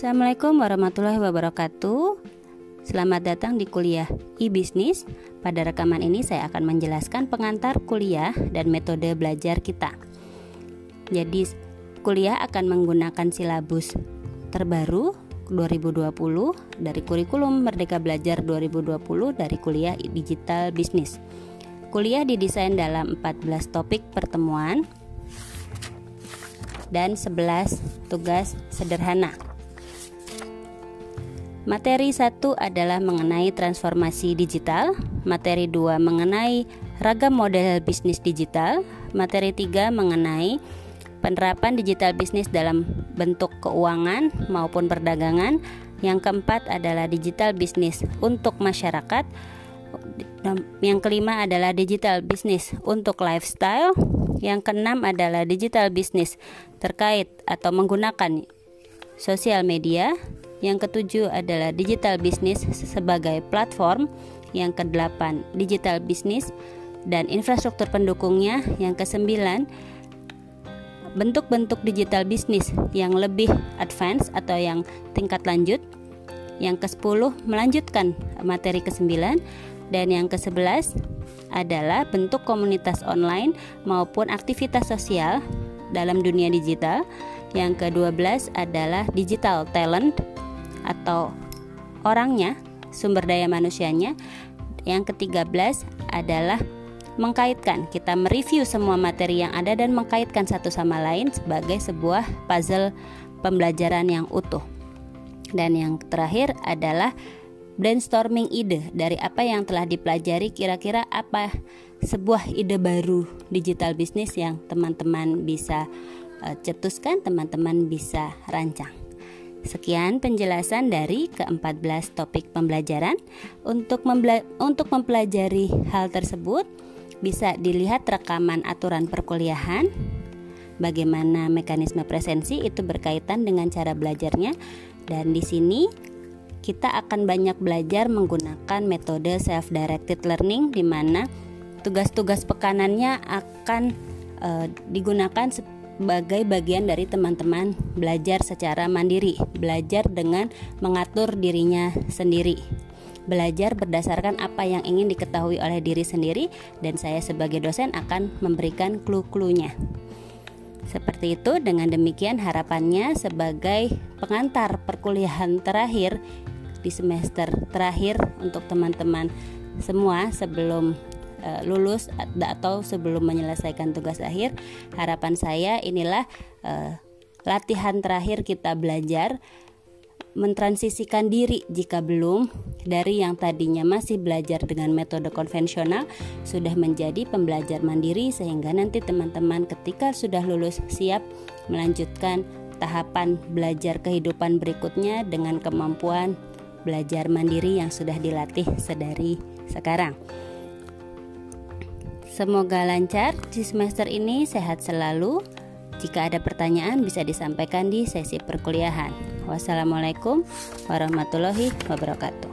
Assalamualaikum warahmatullahi wabarakatuh. Selamat datang di kuliah e-bisnis. Pada rekaman ini saya akan menjelaskan pengantar kuliah dan metode belajar kita. Jadi, kuliah akan menggunakan silabus terbaru 2020 dari kurikulum Merdeka Belajar 2020 dari kuliah digital bisnis. Kuliah didesain dalam 14 topik pertemuan dan 11 tugas sederhana. Materi satu adalah mengenai transformasi digital, materi dua mengenai ragam model bisnis digital, materi tiga mengenai penerapan digital bisnis dalam bentuk keuangan maupun perdagangan, yang keempat adalah digital bisnis untuk masyarakat, yang kelima adalah digital bisnis untuk lifestyle, yang keenam adalah digital bisnis terkait atau menggunakan sosial media, yang ketujuh adalah digital business sebagai platform. Yang kedelapan, digital business dan infrastruktur pendukungnya. Yang kesembilan, bentuk-bentuk digital business yang lebih advance atau yang tingkat lanjut. Yang ke-10 melanjutkan materi ke-9 dan yang ke-11 adalah bentuk komunitas online maupun aktivitas sosial dalam dunia digital. Yang ke-12 adalah digital talent atau orangnya, sumber daya manusianya. Yang ke-13 adalah mengkaitkan. Kita mereview semua materi yang ada dan mengkaitkan satu sama lain sebagai sebuah puzzle pembelajaran yang utuh. Dan yang terakhir adalah brainstorming ide dari apa yang telah dipelajari kira-kira apa sebuah ide baru digital bisnis yang teman-teman bisa cetuskan, teman-teman bisa rancang. Sekian penjelasan dari ke-14 topik pembelajaran. Untuk, untuk mempelajari hal tersebut, bisa dilihat rekaman aturan perkuliahan. Bagaimana mekanisme presensi itu berkaitan dengan cara belajarnya dan di sini kita akan banyak belajar menggunakan metode self directed learning di mana tugas-tugas pekanannya akan uh, digunakan sebagai bagian dari teman-teman belajar secara mandiri, belajar dengan mengatur dirinya sendiri. Belajar berdasarkan apa yang ingin diketahui oleh diri sendiri dan saya sebagai dosen akan memberikan clue-cluenya. Seperti itu, dengan demikian harapannya sebagai pengantar perkuliahan terakhir di semester terakhir untuk teman-teman semua sebelum uh, lulus atau sebelum menyelesaikan tugas akhir. Harapan saya inilah uh, latihan terakhir kita belajar mentransisikan diri jika belum dari yang tadinya masih belajar dengan metode konvensional sudah menjadi pembelajar mandiri sehingga nanti teman-teman ketika sudah lulus siap melanjutkan tahapan belajar kehidupan berikutnya dengan kemampuan belajar mandiri yang sudah dilatih sedari sekarang. Semoga lancar di semester ini, sehat selalu. Jika ada pertanyaan bisa disampaikan di sesi perkuliahan. Wassalamualaikum warahmatullahi wabarakatuh.